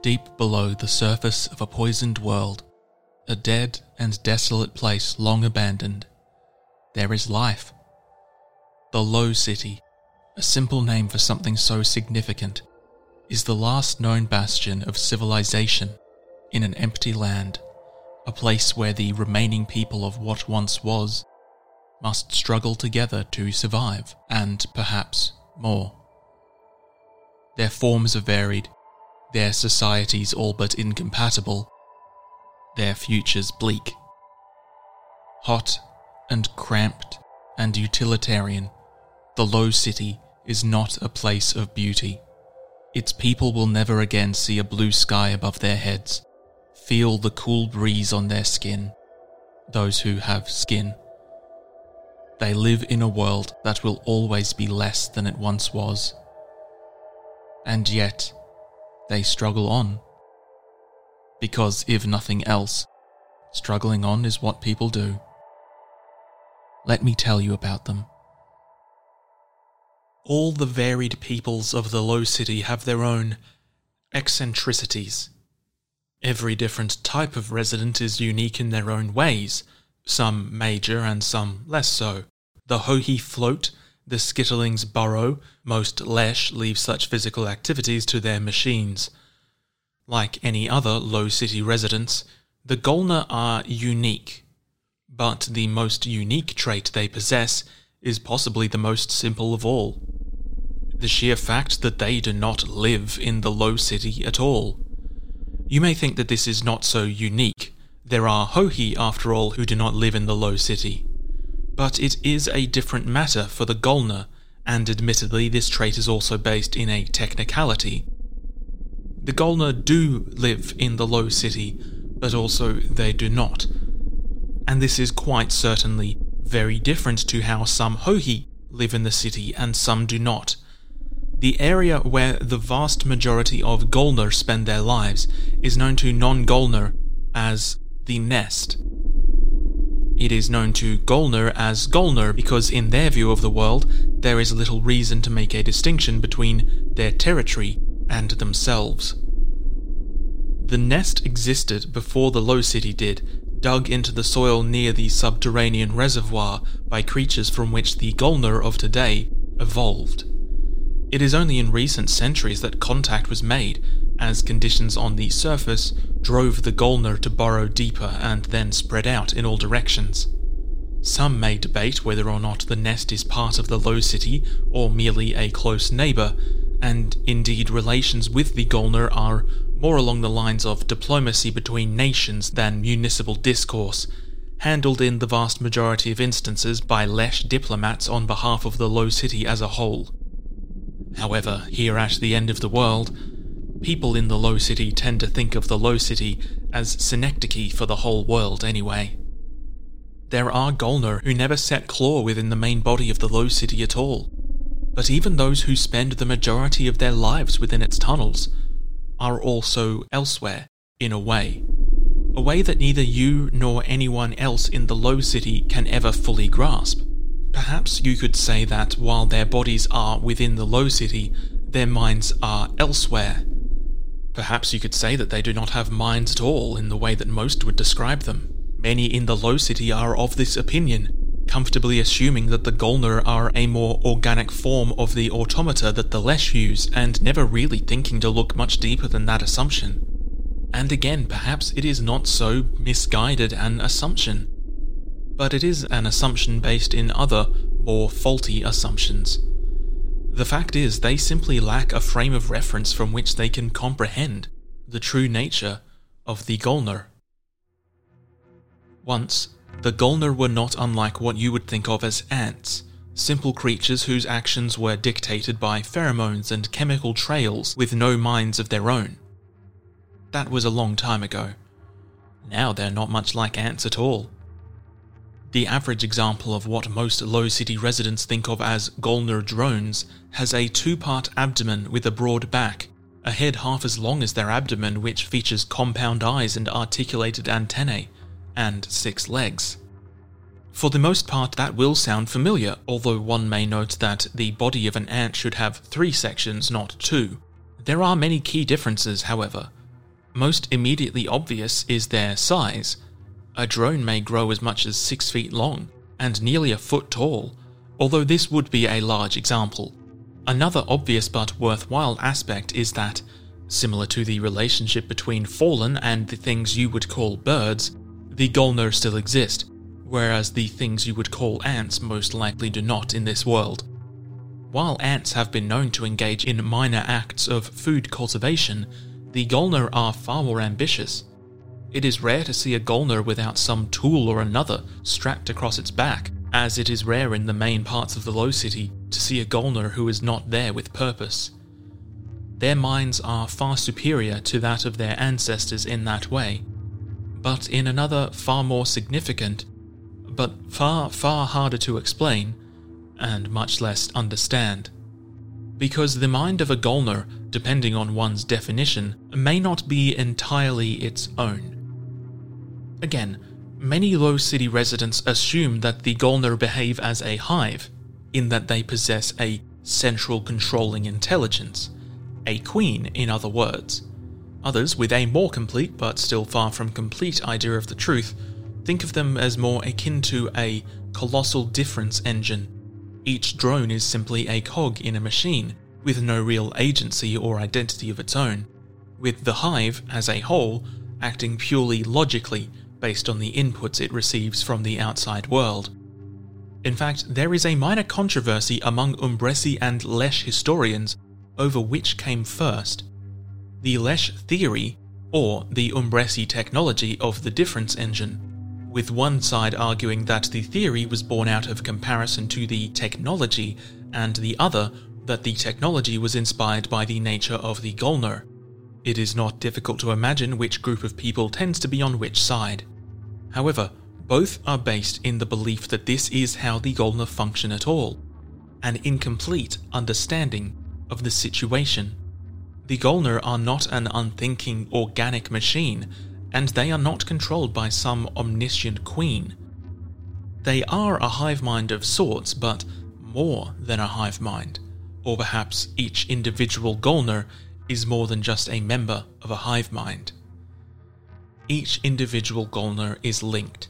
Deep below the surface of a poisoned world, a dead and desolate place long abandoned, there is life. The Low City, a simple name for something so significant, is the last known bastion of civilization in an empty land, a place where the remaining people of what once was must struggle together to survive, and perhaps more. Their forms are varied, their societies all but incompatible, their futures bleak. Hot and cramped and utilitarian, the Low City is not a place of beauty. Its people will never again see a blue sky above their heads, feel the cool breeze on their skin, those who have skin. They live in a world that will always be less than it once was. And yet, they struggle on. Because if nothing else, struggling on is what people do. Let me tell you about them. All the varied peoples of the Low City have their own eccentricities. Every different type of resident is unique in their own ways, some major and some less so. The Hohi float, the skitterlings burrow, most Lesh leave such physical activities to their machines. Like any other low city residents, the Golnur are unique, but the most unique trait they possess is possibly the most simple of all. The sheer fact that they do not live in the low city at all. You may think that this is not so unique. There are Hohi, after all, who do not live in the low city. But it is a different matter for the Golnur, and admittedly this trait is also based in a technicality. The Golnur do live in the low city, but also they do not. And this is quite certainly very different to how some Hohi live in the city and some do not. The area where the vast majority of Golnur spend their lives is known to non Golnur as the Nest. It is known to Golnur as Golnur because, in their view of the world, there is little reason to make a distinction between their territory and themselves. The nest existed before the Low City did, dug into the soil near the subterranean reservoir by creatures from which the Golnur of today evolved. It is only in recent centuries that contact was made, as conditions on the surface drove the Golnur to burrow deeper and then spread out in all directions. Some may debate whether or not the nest is part of the Low City or merely a close neighbour, and indeed relations with the Golnur are more along the lines of diplomacy between nations than municipal discourse, handled in the vast majority of instances by Lesh diplomats on behalf of the Low City as a whole. However, here at the end of the world, people in the Low City tend to think of the Low City as synecdoche for the whole world anyway. There are Golnur who never set claw within the main body of the Low City at all, but even those who spend the majority of their lives within its tunnels are also elsewhere, in a way. A way that neither you nor anyone else in the Low City can ever fully grasp. Perhaps you could say that while their bodies are within the Low City, their minds are elsewhere. Perhaps you could say that they do not have minds at all in the way that most would describe them. Many in the Low City are of this opinion, comfortably assuming that the Golnur are a more organic form of the automata that the Lesh use, and never really thinking to look much deeper than that assumption. And again, perhaps it is not so misguided an assumption. But it is an assumption based in other, more faulty assumptions. The fact is, they simply lack a frame of reference from which they can comprehend the true nature of the Golnur. Once, the Golnur were not unlike what you would think of as ants, simple creatures whose actions were dictated by pheromones and chemical trails with no minds of their own. That was a long time ago. Now they're not much like ants at all. The average example of what most low city residents think of as Golnur drones has a two part abdomen with a broad back, a head half as long as their abdomen, which features compound eyes and articulated antennae, and six legs. For the most part, that will sound familiar, although one may note that the body of an ant should have three sections, not two. There are many key differences, however. Most immediately obvious is their size. A drone may grow as much as 6 feet long and nearly a foot tall, although this would be a large example. Another obvious but worthwhile aspect is that, similar to the relationship between fallen and the things you would call birds, the Golnur still exist, whereas the things you would call ants most likely do not in this world. While ants have been known to engage in minor acts of food cultivation, the Golnur are far more ambitious. It is rare to see a Golnur without some tool or another strapped across its back, as it is rare in the main parts of the Low City to see a Golnur who is not there with purpose. Their minds are far superior to that of their ancestors in that way, but in another far more significant, but far, far harder to explain, and much less understand because the mind of a Golnur, depending on one's definition, may not be entirely its own. Again, many low city residents assume that the Golnur behave as a hive, in that they possess a central controlling intelligence, a queen, in other words. Others, with a more complete but still far from complete idea of the truth, think of them as more akin to a colossal difference engine each drone is simply a cog in a machine, with no real agency or identity of its own, with the hive, as a whole, acting purely logically based on the inputs it receives from the outside world. In fact, there is a minor controversy among Umbresi and Lesh historians over which came first the Lesh theory or the Umbresi technology of the difference engine with one side arguing that the theory was born out of comparison to the technology, and the other that the technology was inspired by the nature of the Golnur. It is not difficult to imagine which group of people tends to be on which side. However, both are based in the belief that this is how the Golnur function at all, an incomplete understanding of the situation. The Golnur are not an unthinking organic machine and they are not controlled by some omniscient queen. They are a hive mind of sorts, but more than a hive mind, or perhaps each individual Golnur is more than just a member of a hive mind. Each individual Golnur is linked,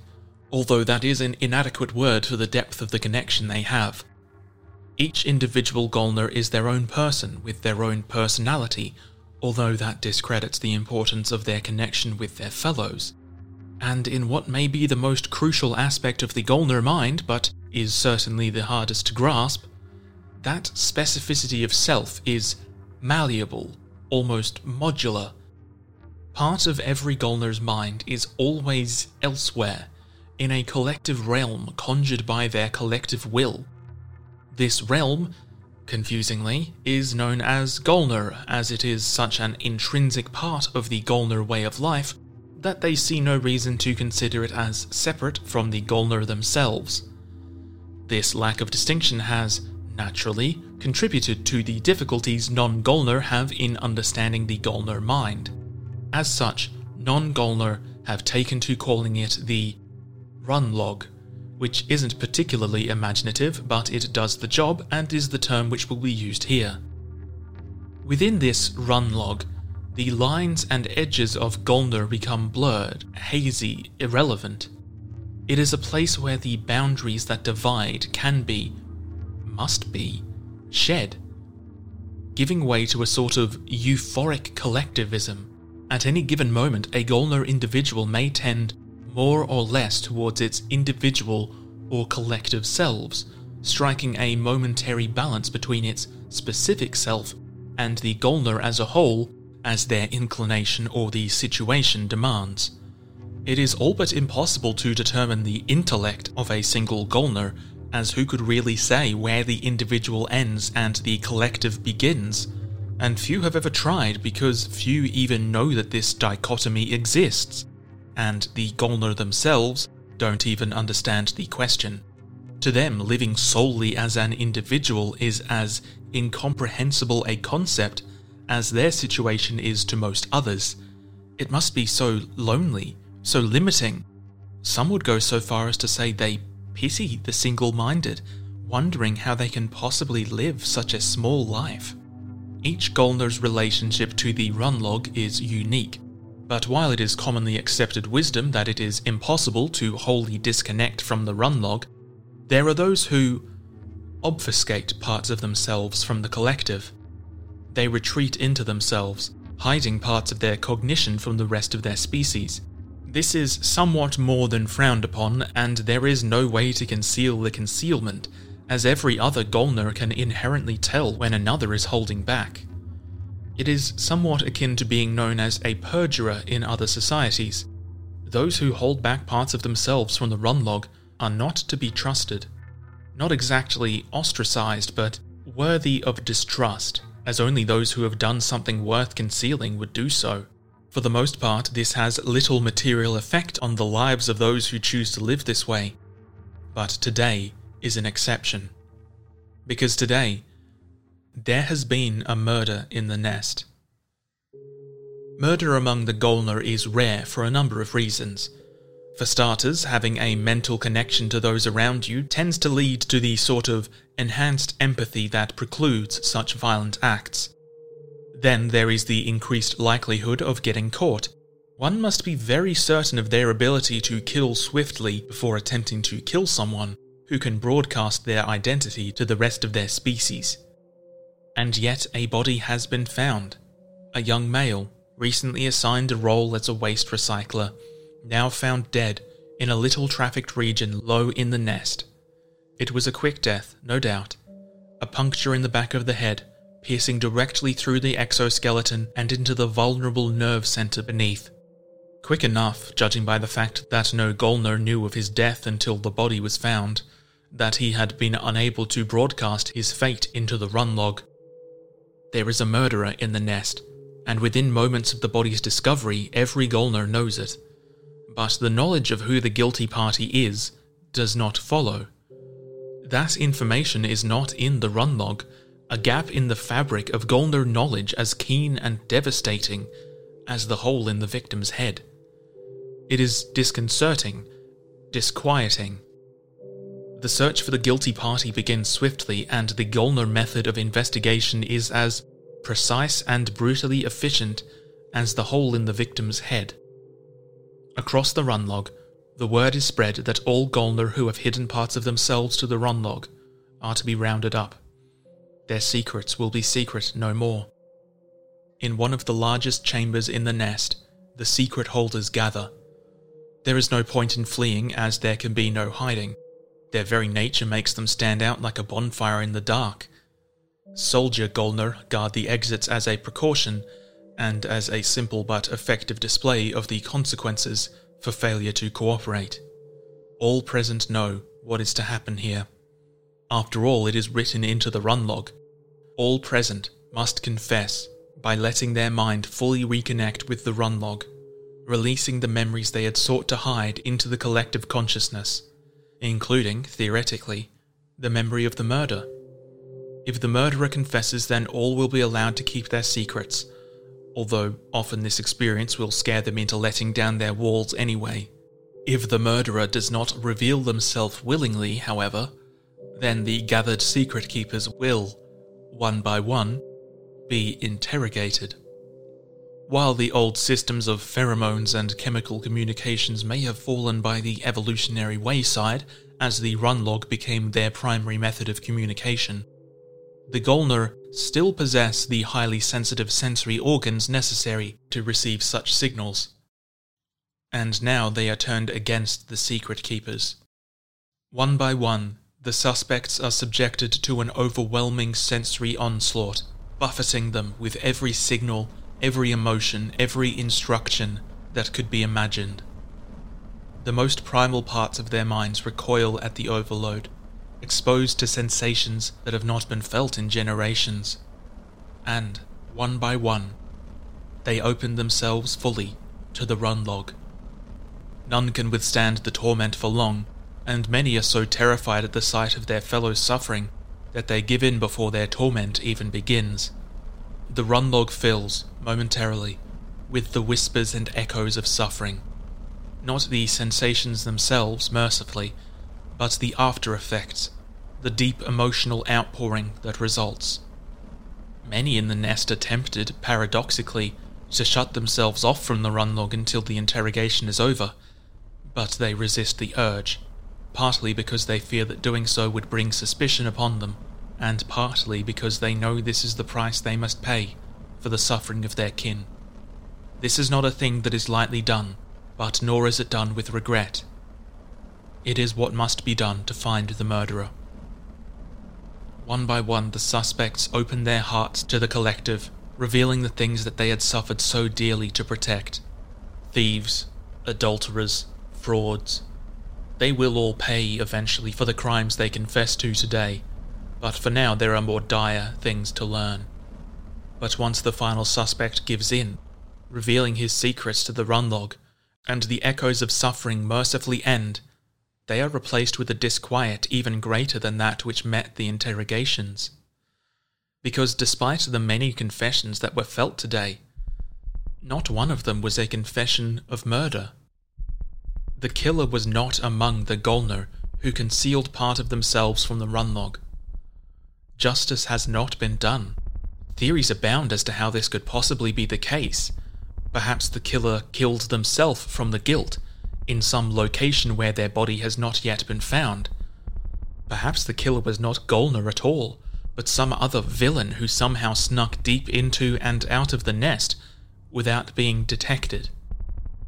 although that is an inadequate word for the depth of the connection they have. Each individual Golnur is their own person with their own personality, although that discredits the importance of their connection with their fellows. And in what may be the most crucial aspect of the Golnur mind, but is certainly the hardest to grasp, that specificity of self is malleable, almost modular. Part of every Golnur's mind is always elsewhere, in a collective realm conjured by their collective will. This realm confusingly, is known as Golnur, as it is such an intrinsic part of the Golnur way of life that they see no reason to consider it as separate from the Golnur themselves. This lack of distinction has, naturally, contributed to the difficulties non Golnur have in understanding the Golnur mind. As such, non Golnur have taken to calling it the run log which isn't particularly imaginative, but it does the job and is the term which will be used here. Within this run log, the lines and edges of Golnur become blurred, hazy, irrelevant. It is a place where the boundaries that divide can be, must be, shed, giving way to a sort of euphoric collectivism. At any given moment, a Golnur individual may tend more or less towards its individual or collective selves, striking a momentary balance between its specific self and the Golnur as a whole as their inclination or the situation demands. It is all but impossible to determine the intellect of a single Golnur, as who could really say where the individual ends and the collective begins? And few have ever tried because few even know that this dichotomy exists, and the Golnur themselves don't even understand the question. To them, living solely as an individual is as incomprehensible a concept as their situation is to most others. It must be so lonely, so limiting. Some would go so far as to say they pity the single minded, wondering how they can possibly live such a small life. Each Golnur's relationship to the run log is unique, but while it is commonly accepted wisdom that it is impossible to wholly disconnect from the run log, there are those who obfuscate parts of themselves from the collective. They retreat into themselves, hiding parts of their cognition from the rest of their species. This is somewhat more than frowned upon, and there is no way to conceal the concealment, as every other Golnur can inherently tell when another is holding back. It is somewhat akin to being known as a perjurer in other societies. Those who hold back parts of themselves from the run log are not to be trusted not exactly ostracized, but worthy of distrust, as only those who have done something worth concealing would do so. For the most part, this has little material effect on the lives of those who choose to live this way. But today is an exception. Because today, there has been a murder in the nest. Murder among the Golnur is rare for a number of reasons. For starters, having a mental connection to those around you tends to lead to the sort of enhanced empathy that precludes such violent acts. Then there is the increased likelihood of getting caught. One must be very certain of their ability to kill swiftly before attempting to kill someone who can broadcast their identity to the rest of their species. And yet, a body has been found. A young male, recently assigned a role as a waste recycler, now found dead in a little trafficked region low in the nest. It was a quick death, no doubt. A puncture in the back of the head, piercing directly through the exoskeleton and into the vulnerable nerve center beneath. Quick enough, judging by the fact that no Golnur knew of his death until the body was found, that he had been unable to broadcast his fate into the run log. There is a murderer in the nest, and within moments of the body's discovery, every Golnur knows it but the knowledge of who the guilty party is does not follow. That information is not in the run log, a gap in the fabric of Golnur knowledge as keen and devastating as the hole in the victim's head. It is disconcerting, disquieting. The search for the guilty party begins swiftly, and the Golnur method of investigation is as precise and brutally efficient as the hole in the victim's head. Across the run log, the word is spread that all Golnur who have hidden parts of themselves to the run log are to be rounded up. Their secrets will be secret no more. In one of the largest chambers in the nest, the secret holders gather. There is no point in fleeing, as there can be no hiding. Their very nature makes them stand out like a bonfire in the dark. Soldier Golnur guard the exits as a precaution, and as a simple but effective display of the consequences for failure to cooperate. All present know what is to happen here. After all, it is written into the run log. All present must confess by letting their mind fully reconnect with the run log, releasing the memories they had sought to hide into the collective consciousness, including, theoretically, the memory of the murder. If the murderer confesses, then all will be allowed to keep their secrets although often this experience will scare them into letting down their walls anyway. If the murderer does not reveal themselves willingly, however, then the gathered secret keepers will, one by one, be interrogated. While the old systems of pheromones and chemical communications may have fallen by the evolutionary wayside as the run log became their primary method of communication, the Golnur still possess the highly sensitive sensory organs necessary to receive such signals. And now they are turned against the secret keepers. One by one, the suspects are subjected to an overwhelming sensory onslaught, buffeting them with every signal every emotion, every instruction that could be imagined. The most primal parts of their minds recoil at the overload, exposed to sensations that have not been felt in generations. And, one by one, they open themselves fully to the run log. None can withstand the torment for long, and many are so terrified at the sight of their fellow suffering that they give in before their torment even begins. The run log fills, momentarily, with the whispers and echoes of suffering. Not the sensations themselves, mercifully, but the after effects, the deep emotional outpouring that results. Many in the nest attempted, paradoxically, to shut themselves off from the run log until the interrogation is over, but they resist the urge, partly because they fear that doing so would bring suspicion upon them and partly because they know this is the price they must pay for the suffering of their kin. This is not a thing that is lightly done, but nor is it done with regret. It is what must be done to find the murderer. One by one, the suspects opened their hearts to the collective, revealing the things that they had suffered so dearly to protect thieves, adulterers, frauds. They will all pay eventually for the crimes they confess to today, but for now there are more dire things to learn. But once the final suspect gives in, revealing his secrets to the run log, and the echoes of suffering mercifully end, they are replaced with a disquiet even greater than that which met the interrogations. Because despite the many confessions that were felt today, not one of them was a confession of murder. The killer was not among the Golnur who concealed part of themselves from the run log justice has not been done. Theories abound as to how this could possibly be the case. Perhaps the killer killed themselves from the guilt, in some location where their body has not yet been found. Perhaps the killer was not Golnur at all, but some other villain who somehow snuck deep into and out of the nest without being detected.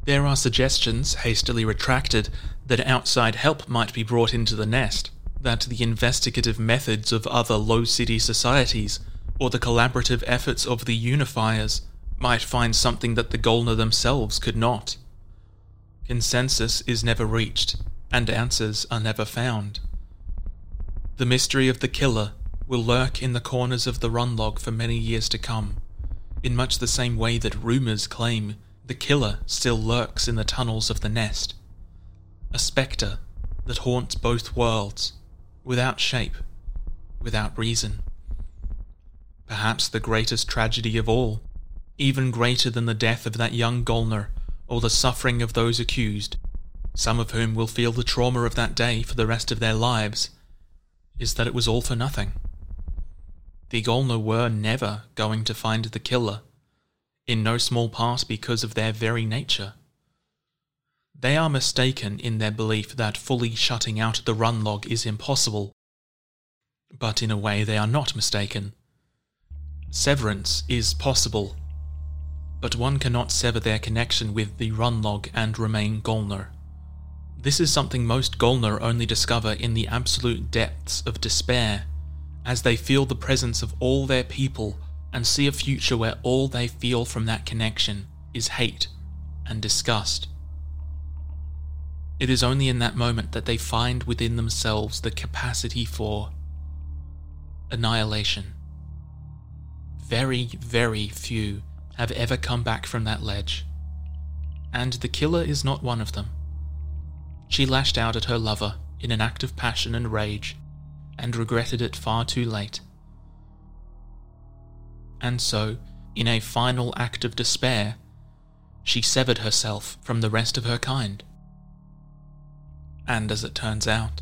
There are suggestions, hastily retracted, that outside help might be brought into the nest that the investigative methods of other low city societies or the collaborative efforts of the unifiers might find something that the Golnur themselves could not. Consensus is never reached, and answers are never found. The mystery of the killer will lurk in the corners of the run log for many years to come, in much the same way that rumors claim the killer still lurks in the tunnels of the nest. A spectre that haunts both worlds without shape, without reason. Perhaps the greatest tragedy of all, even greater than the death of that young Golnur or the suffering of those accused, some of whom will feel the trauma of that day for the rest of their lives, is that it was all for nothing. The Golnur were never going to find the killer, in no small part because of their very nature. They are mistaken in their belief that fully shutting out the run log is impossible. But in a way, they are not mistaken. Severance is possible, but one cannot sever their connection with the run log and remain Golnur. This is something most Golnur only discover in the absolute depths of despair, as they feel the presence of all their people and see a future where all they feel from that connection is hate and disgust. It is only in that moment that they find within themselves the capacity for annihilation. Very, very few have ever come back from that ledge, and the killer is not one of them. She lashed out at her lover in an act of passion and rage, and regretted it far too late. And so, in a final act of despair, she severed herself from the rest of her kind and as it turns out,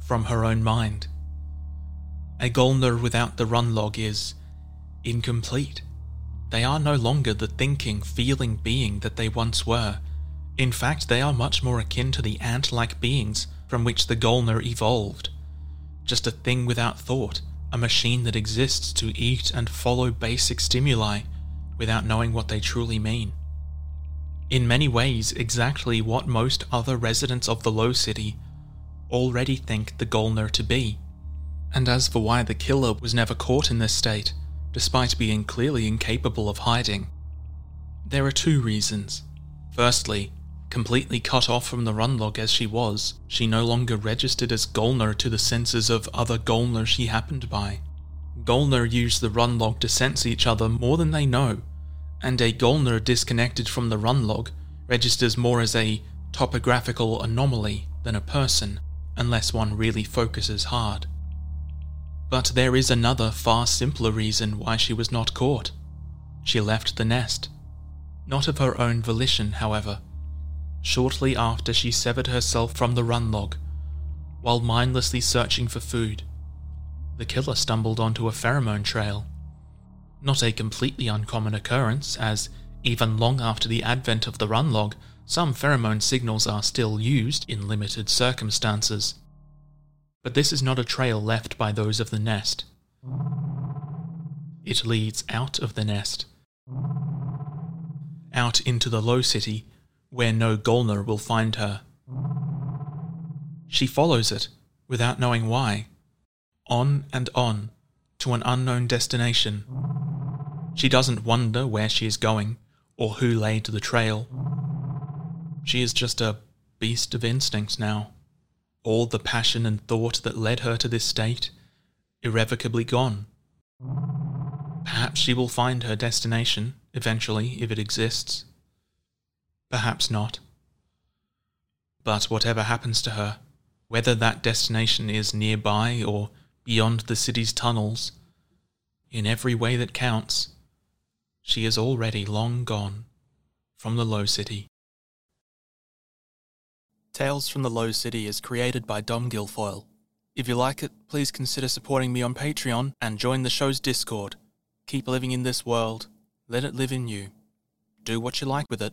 from her own mind. A Golnur without the run log is incomplete, They are no longer the thinking, feeling being that they once were. In fact, they are much more akin to the ant like beings from which the Golnur evolved. Just a thing without thought, a machine that exists to eat and follow basic stimuli without knowing what they truly mean. In many ways, exactly what most other residents of the Low City already think the Golnur to be. And as for why the killer was never caught in this state, despite being clearly incapable of hiding, there are two reasons. Firstly, completely cut off from the run log as she was, she no longer registered as Golnur to the senses of other Golnur she happened by. Golnur use the run log to sense each other more than they know, and a Golnur disconnected from the run log registers more as a topographical anomaly than a person, unless one really focuses hard. But there is another far simpler reason why she was not caught. She left the nest. Not of her own volition, however. Shortly after she severed herself from the run log, while mindlessly searching for food, the killer stumbled onto a pheromone trail. Not a completely uncommon occurrence, as even long after the advent of the run log, some pheromone signals are still used in limited circumstances. But this is not a trail left by those of the nest. It leads out of the nest, out into the low city, where no Golnur will find her. She follows it, without knowing why, on and on, to an unknown destination. She doesn't wonder where she is going, or who laid the trail. She is just a beast of instinct now all the passion and thought that led her to this state irrevocably gone. Perhaps she will find her destination eventually, if it exists. Perhaps not. But whatever happens to her, whether that destination is nearby or beyond the city's tunnels, in every way that counts, she is already long gone from the Low City. Tales from the Low City is created by Dom Guilfoyle. If you like it, please consider supporting me on Patreon and join the show's Discord. Keep living in this world. Let it live in you. Do what you like with it.